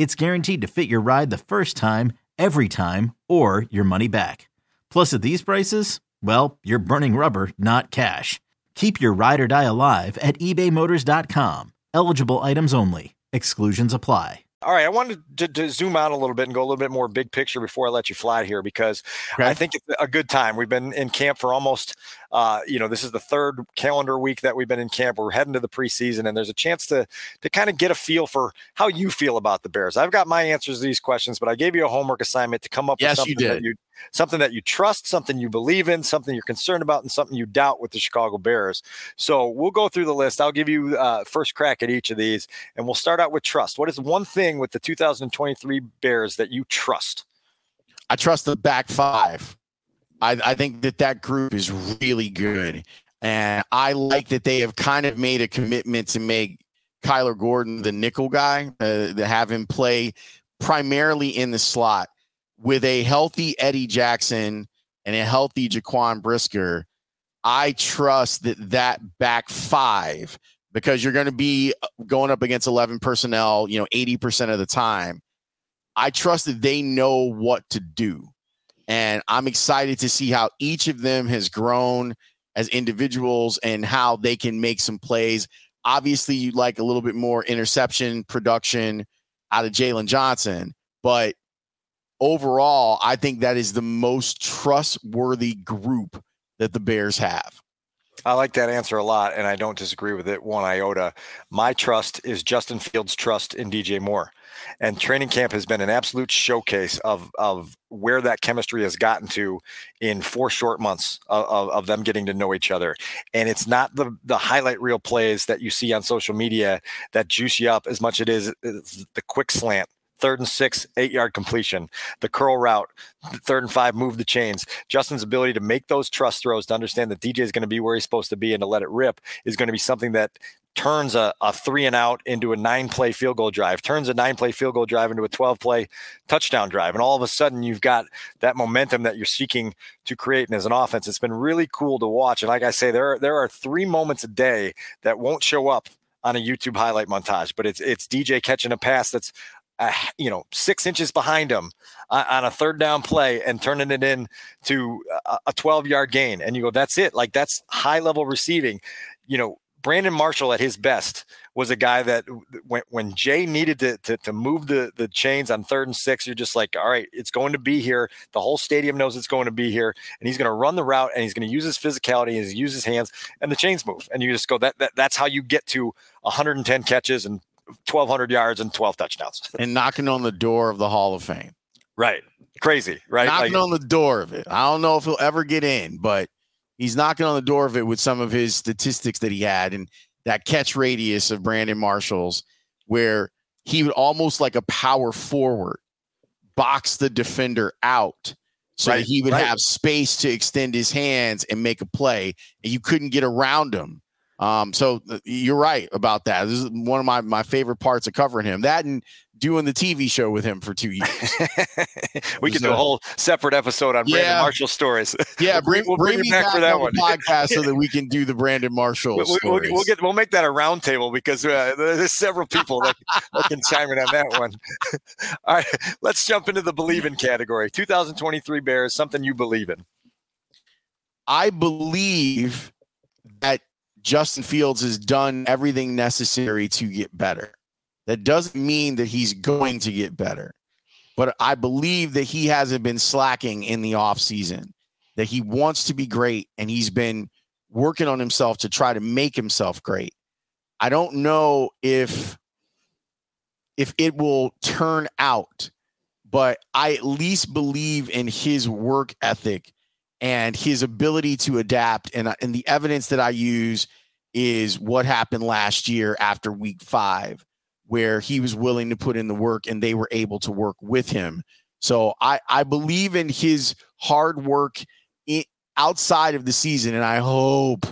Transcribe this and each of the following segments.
it's guaranteed to fit your ride the first time, every time, or your money back. Plus, at these prices, well, you're burning rubber, not cash. Keep your ride or die alive at ebaymotors.com. Eligible items only. Exclusions apply. All right, I wanted to, to, zoom out a little bit and go a little bit more big picture before I let you fly here because okay. I think it's a good time. We've been in camp for almost, uh, you know, this is the third calendar week that we've been in camp. We're heading to the preseason, and there's a chance to to kind of get a feel for how you feel about the Bears. I've got my answers to these questions, but I gave you a homework assignment to come up yes, with something you that you something that you trust, something you believe in, something you're concerned about, and something you doubt with the Chicago Bears. So we'll go through the list. I'll give you uh, first crack at each of these, and we'll start out with trust. What is one thing with the 2023 Bears that you trust? I trust the back five. I, I think that that group is really good. And I like that they have kind of made a commitment to make Kyler Gordon the nickel guy, uh, to have him play primarily in the slot with a healthy Eddie Jackson and a healthy Jaquan Brisker, I trust that that back five, because you're going to be going up against 11 personnel, you know, 80% of the time. I trust that they know what to do. And I'm excited to see how each of them has grown as individuals and how they can make some plays. Obviously, you'd like a little bit more interception production out of Jaylon Johnson, but overall, I think that is the most trustworthy group that the Bears have. I like that answer a lot, and I don't disagree with it one iota. My trust is Justin Fields' trust in DJ Moore. And training camp has been an absolute showcase of, of where that chemistry has gotten to in four short months of, of, of them getting to know each other. And it's not the, the highlight reel plays that you see on social media that juice you up as much as it is uh, the quick slant third and six, eight yard completion, the curl route, third and five, move the chains. Justin's ability to make those trust throws to understand that DJ is going to be where he's supposed to be and to let it rip is going to be something that turns a, a three and out into a nine play field goal drive, turns a nine play field goal drive into a 12 play touchdown drive. And all of a sudden, you've got that momentum that you're seeking to create. And as an offense, it's been really cool to watch. And like I say, there are, there are three moments a day that won't show up on a YouTube highlight montage, but it's it's DJ catching a pass that's uh, you know six inches behind him on, on, a third down play and turning it in to a 12 yard gain. And you go that's it. Like that's high level receiving. You know brandon marshall at his best was a guy that when, when jay needed to, to, to move the, the chains on third and six you're just like all right it's going to be here. The whole stadium knows it's going to be here. And he's going to run the route and he's going to use his physicality and use his hands and the chains move. And you just go that, that that's how you get to 110 catches and 1,200 yards and 12 touchdowns. and knocking on the door of the Hall of Fame. Right. Crazy, right? Knocking like, on the door of it. I don't know if he'll ever get in, but he's knocking on the door of it with some of his statistics that he had and that catch radius of Brandon Marshall's, where he would almost like a power forward box the defender out so right, that he would right. have space to extend his hands and make a play, and you couldn't get around him um, so uh, you're right about that. This is one of my, my favorite parts of covering him. That and doing the TV show with him for two years. we could do a whole separate episode on yeah, Brandon Marshall stories. Yeah, bring, we'll bring, bring me back, back for that on one podcast so that we can do the Brandon Marshall we'll, we'll, we'll, get we'll make that a roundtable because uh, there's several people that, that can chime in on that one. All right, let's jump into the believe in category. 2023 Bears, something you believe in. I believe that Justin Fields has done everything necessary to get better. That doesn't mean that he's going to get better. but I believe that he hasn't been slacking in the offseason, that he wants to be great and he's been working on himself to try to make himself great. I don't know if if it will turn out, but I at least believe in his work ethic and his ability to adapt. And, uh, and the evidence that I use is what happened last year after week five, where he was willing to put in the work and they were able to work with him. So I, I believe in his hard work in, outside of the season, and I hope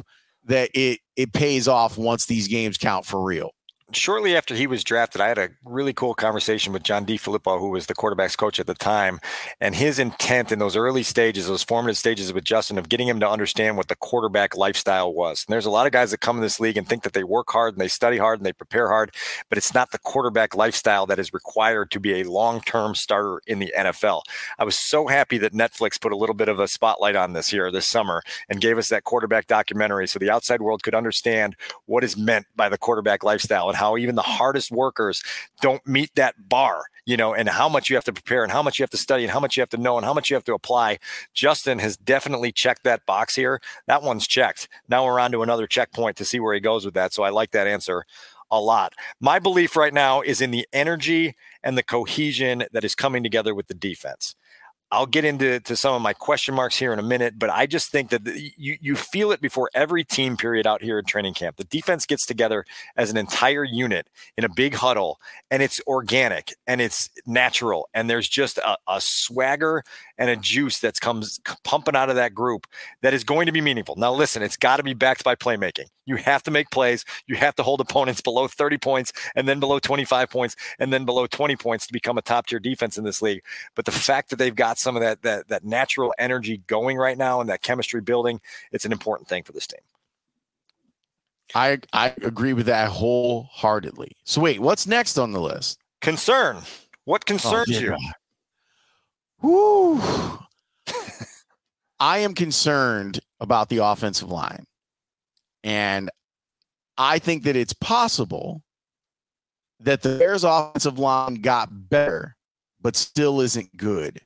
that it it pays off once these games count for real shortly after he was drafted, I had a really cool conversation with John DeFilippo, who was the quarterback's coach at the time. And his intent in those early stages, those formative stages with Justin, of getting him to understand what the quarterback lifestyle was. And there's a lot of guys that come in this league and think that they work hard and they study hard and they prepare hard, but it's not the quarterback lifestyle that is required to be a long term starter in the NFL. I was so happy that Netflix put a little bit of a spotlight on this here this summer and gave us that quarterback documentary so the outside world could understand what is meant by the quarterback lifestyle and how even the hardest workers don't meet that bar, you know, and how much you have to prepare and how much you have to study and how much you have to know and how much you have to apply. Justin has definitely checked that box here. That one's checked. Now we're on to another checkpoint to see where he goes with that. So I like that answer a lot. My belief right now is in the energy and the cohesion that is coming together with the defense. I'll get into to some of my question marks here in a minute, but I just think that the, you you feel it before every team period out here in training camp. The defense gets together as an entire unit in a big huddle, and it's organic and it's natural, and there's just a, a swagger and a juice that comes pumping out of that group that is going to be meaningful. Now, listen, it's got to be backed by playmaking. You have to make plays. You have to hold opponents below 30 points and then below 25 points and then below 20 points to become a top tier defense in this league. But the fact that they've got some of that, that, that natural energy going right now and that chemistry building, it's an important thing for this team. I I agree with that wholeheartedly. So wait, what's next on the list? Concern. What oh, concerns oh, you? Whoo. I am concerned about the offensive line. And I think that it's possible that the Bears offensive line got better, but still isn't good.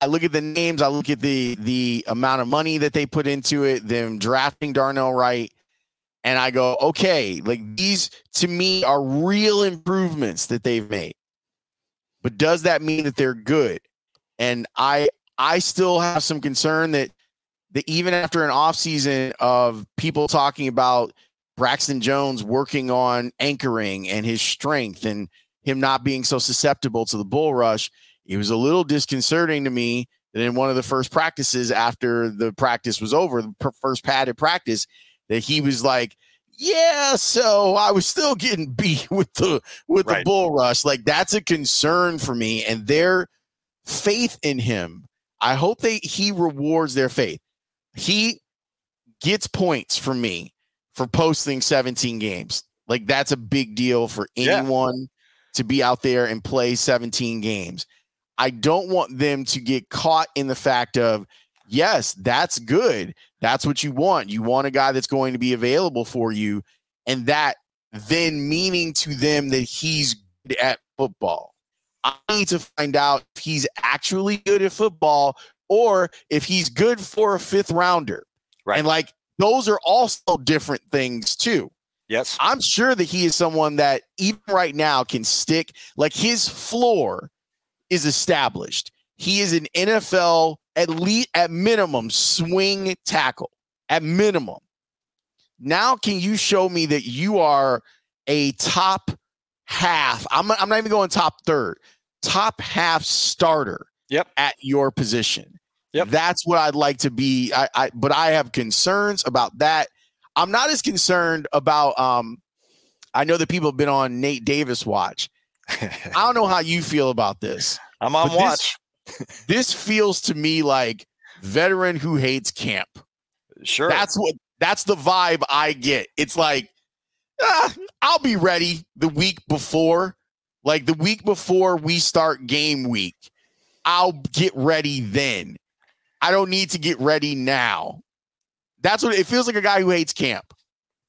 I look at the names, I look at the the amount of money that they put into it, them drafting Darnell Wright, and I go, okay, like these to me are real improvements that they've made. But does that mean that they're good? And I I still have some concern that that even after an offseason of people talking about Braxton Jones working on anchoring and his strength and him not being so susceptible to the bull rush, it was a little disconcerting to me that in one of the first practices after the practice was over, the first padded practice, that he was like, yeah, so I was still getting beat with the with right. the bull rush. Like that's a concern for me and their faith in him. I hope they he rewards their faith. He gets points from me for posting 17 games. Like that's a big deal for anyone yeah. to be out there and play 17 games. I don't want them to get caught in the fact of yes, that's good. That's what you want. You want a guy that's going to be available for you, and that then meaning to them that he's good at football. I need to find out if he's actually good at football or if he's good for a fifth rounder. Right. And like those are also different things too. Yes. I'm sure that he is someone that even right now can stick like his floor is established. He is an NFL at least at minimum swing tackle at minimum. Now, can you show me that you are a top half? I'm, I'm not even going top third, top half starter. Yep. At your position. Yep. That's what I'd like to be. I, I but I have concerns about that. I'm not as concerned about. Um, I know that people have been on Nate Davis watch. I don't know how you feel about this. I'm on watch this feels to me like veteran who hates camp. Sure. That's what that's the vibe I get. It's like ah, I'll be ready the week before. Like the week before we start game week. I'll get ready then. I don't need to get ready now. That's what it feels like a guy who hates camp.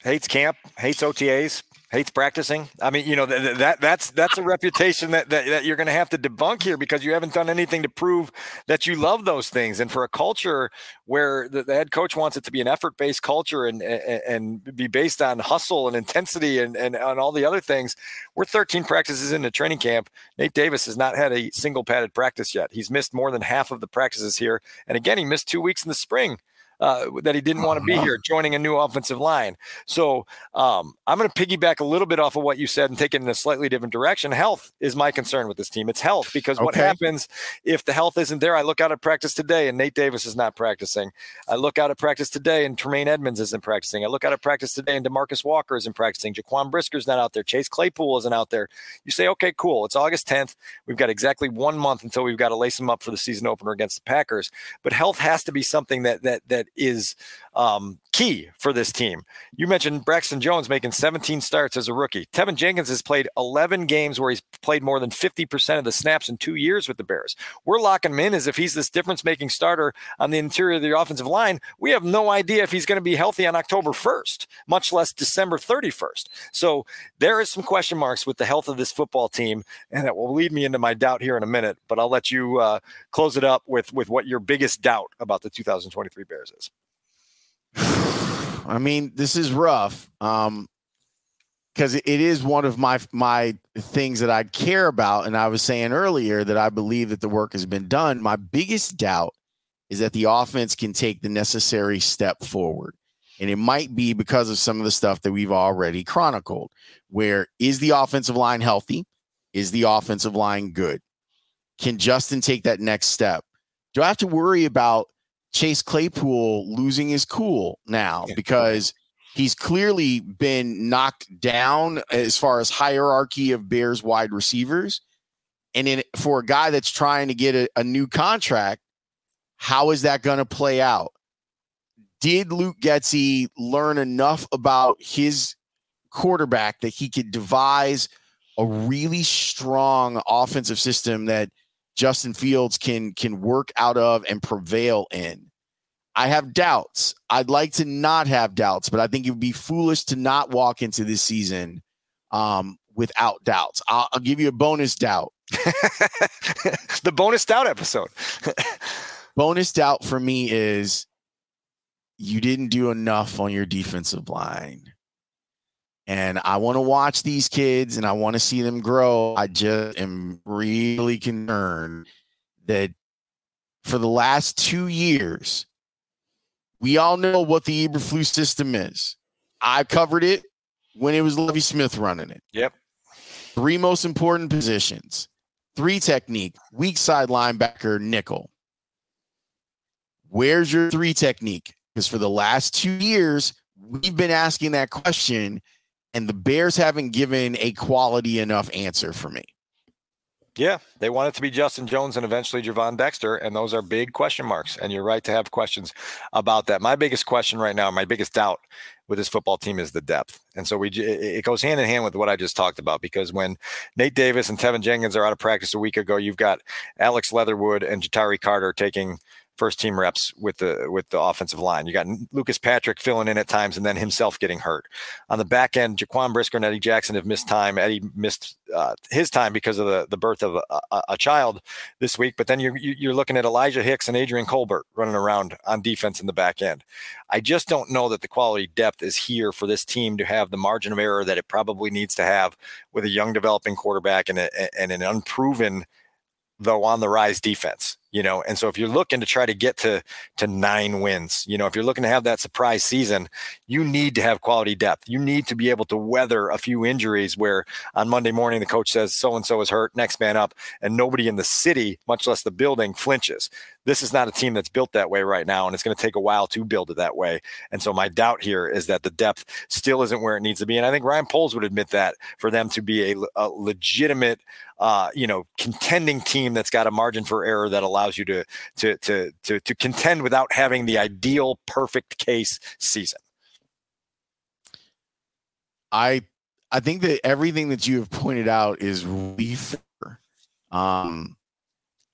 Hates camp, hates OTAs, hates practicing. I mean, you know that, that that's that's a reputation that, that, that you're going to have to debunk here because you haven't done anything to prove that you love those things. And for a culture where the, the head coach wants it to be an effort based culture and, and, and be based on hustle and intensity and and on all the other things, we're 13 practices into training camp. Nate Davis has not had a single padded practice yet. He's missed more than half of the practices here, and again, he missed two weeks in the spring uh, that he didn't want to be uh-huh. here, joining a new offensive line. So um, I'm going to piggyback a little bit off of what you said and take it in a slightly different direction. Health is my concern with this team. It's health because okay. what happens if the health isn't there? I look out at practice today and Nate Davis is not practicing. I look out at practice today and Tremaine Edmunds isn't practicing. I look out at practice today and Demarcus Walker isn't practicing. Jaquan Brisker's not out there. Chase Claypool isn't out there. You say, okay, cool. It's August 10th. We've got exactly one month until we've got to lace them up for the season opener against the Packers. But health has to be something that that that is um, key for this team. You mentioned Braxton Jones making 17 starts as a rookie. Teven Jenkins has played 11 games where he's played more than 50% of the snaps in two years with the Bears. We're locking him in as if he's this difference making starter on the interior of the offensive line. We have no idea if he's going to be healthy on October 1st, much less December 31st. So there is some question marks with the health of this football team, and that will lead me into my doubt here in a minute, but I'll let you uh, close it up with, with what your biggest doubt about the 2023 Bears I mean, this is rough. Um, because it is one of my my things that I care about, and I was saying earlier that I believe that the work has been done. My biggest doubt is that the offense can take the necessary step forward, and it might be because of some of the stuff that we've already chronicled. Where is the offensive line healthy? Is the offensive line good? Can Justin take that next step? Do I have to worry about Chase Claypool losing his cool now because he's clearly been knocked down as far as hierarchy of Bears wide receivers. And in, for a guy that's trying to get a, a new contract, how is that going to play out? Did Luke Getsy learn enough about his quarterback that he could devise a really strong offensive system that – Justin Fields can can work out of and prevail in. I have doubts. I'd like to not have doubts, but I think it would be foolish to not walk into this season um, without doubts. I'll, I'll, give you a bonus doubt. the bonus doubt episode. bonus doubt for me is you didn't do enough on your defensive line. And I want to watch these kids and I want to see them grow. I just am really concerned that for the last two years, we all know what the Eberflus system is. I covered it when it was Lovie Smith running it. Yep. Three most important positions, three technique, weak side linebacker, nickel. Where's your three technique? Because for the last two years, we've been asking that question and the Bears haven't given a quality enough answer for me. Yeah, they want it to be Justin Jones and eventually Gervon Dexter, and those are big question marks. And you're right to have questions about that. My biggest question right now, my biggest doubt with this football team is the depth. And so we it goes hand in hand with what I just talked about because when Nate Davis and Teven Jenkins are out of practice a week ago, you've got Alex Leatherwood and Ja'Tyre Carter taking first team reps with the with the offensive line. You got Lucas Patrick filling in at times and then himself getting hurt. On the back end, Jaquan Brisker and Eddie Jackson have missed time. Eddie missed uh, his time because of the, the birth of a, a, child this week. But then you're you're looking at Elijah Hicks and Adrian Colbert running around on defense in the back end. I just don't know that the quality depth is here for this team to have the margin of error that it probably needs to have with a young developing quarterback and, a, and an unproven though on the rise defense you know and so if you're looking to try to get to to nine wins you know if you're looking to have that surprise season you need to have quality depth. You need to be able to weather a few injuries where on monday morning the coach says so and so is hurt next man up and nobody in the city much less the building flinches. This is not a team that's built that way right now and it's going to take a while to build it that way. And so my doubt here is that the depth still isn't where it needs to be. And i think ryan poles would admit that for them to be a, a legitimate uh, you know contending team that's got a margin for error that allows allows you to to to to, to contend without having the ideal perfect case season. I I think that everything that you have pointed out is really fair. Um,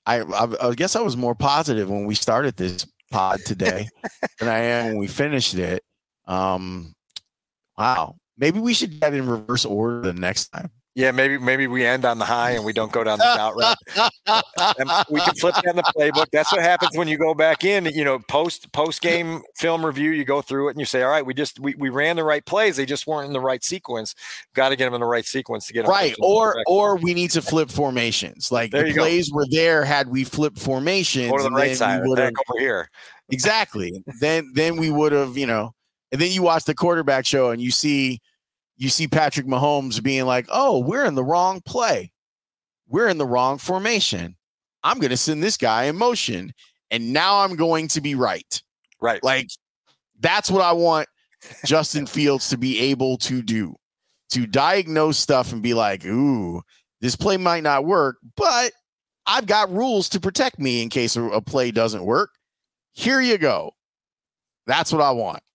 I, I, I guess I was more positive when we started this pod today than I am when we finished it. Um, wow, Maybe we should get in reverse order the next time. Yeah, maybe maybe we end on the high and we don't go down the out route. And we can flip that in the playbook. That's what happens when you go back in. You know, post post game film review, you go through it and you say, "All right, we just we, we ran the right plays. They just weren't in the right sequence. Got to get them in the right sequence to get them right." Or or we need to flip formations. Like There the you go. plays were there had we flipped formations. Go to the right side. Back over here. Exactly. then then we would have, you know, and then you watch the quarterback show and you see you see Patrick Mahomes being like, "Oh, we're in the wrong play. We're in the wrong formation. I'm going to send this guy in motion and now I'm going to be right." Right. Like that's what I want Justin Fields to be able to do. To diagnose stuff and be like, "Ooh, this play might not work, but I've got rules to protect me in case a, a play doesn't work." Here you go. That's what I want.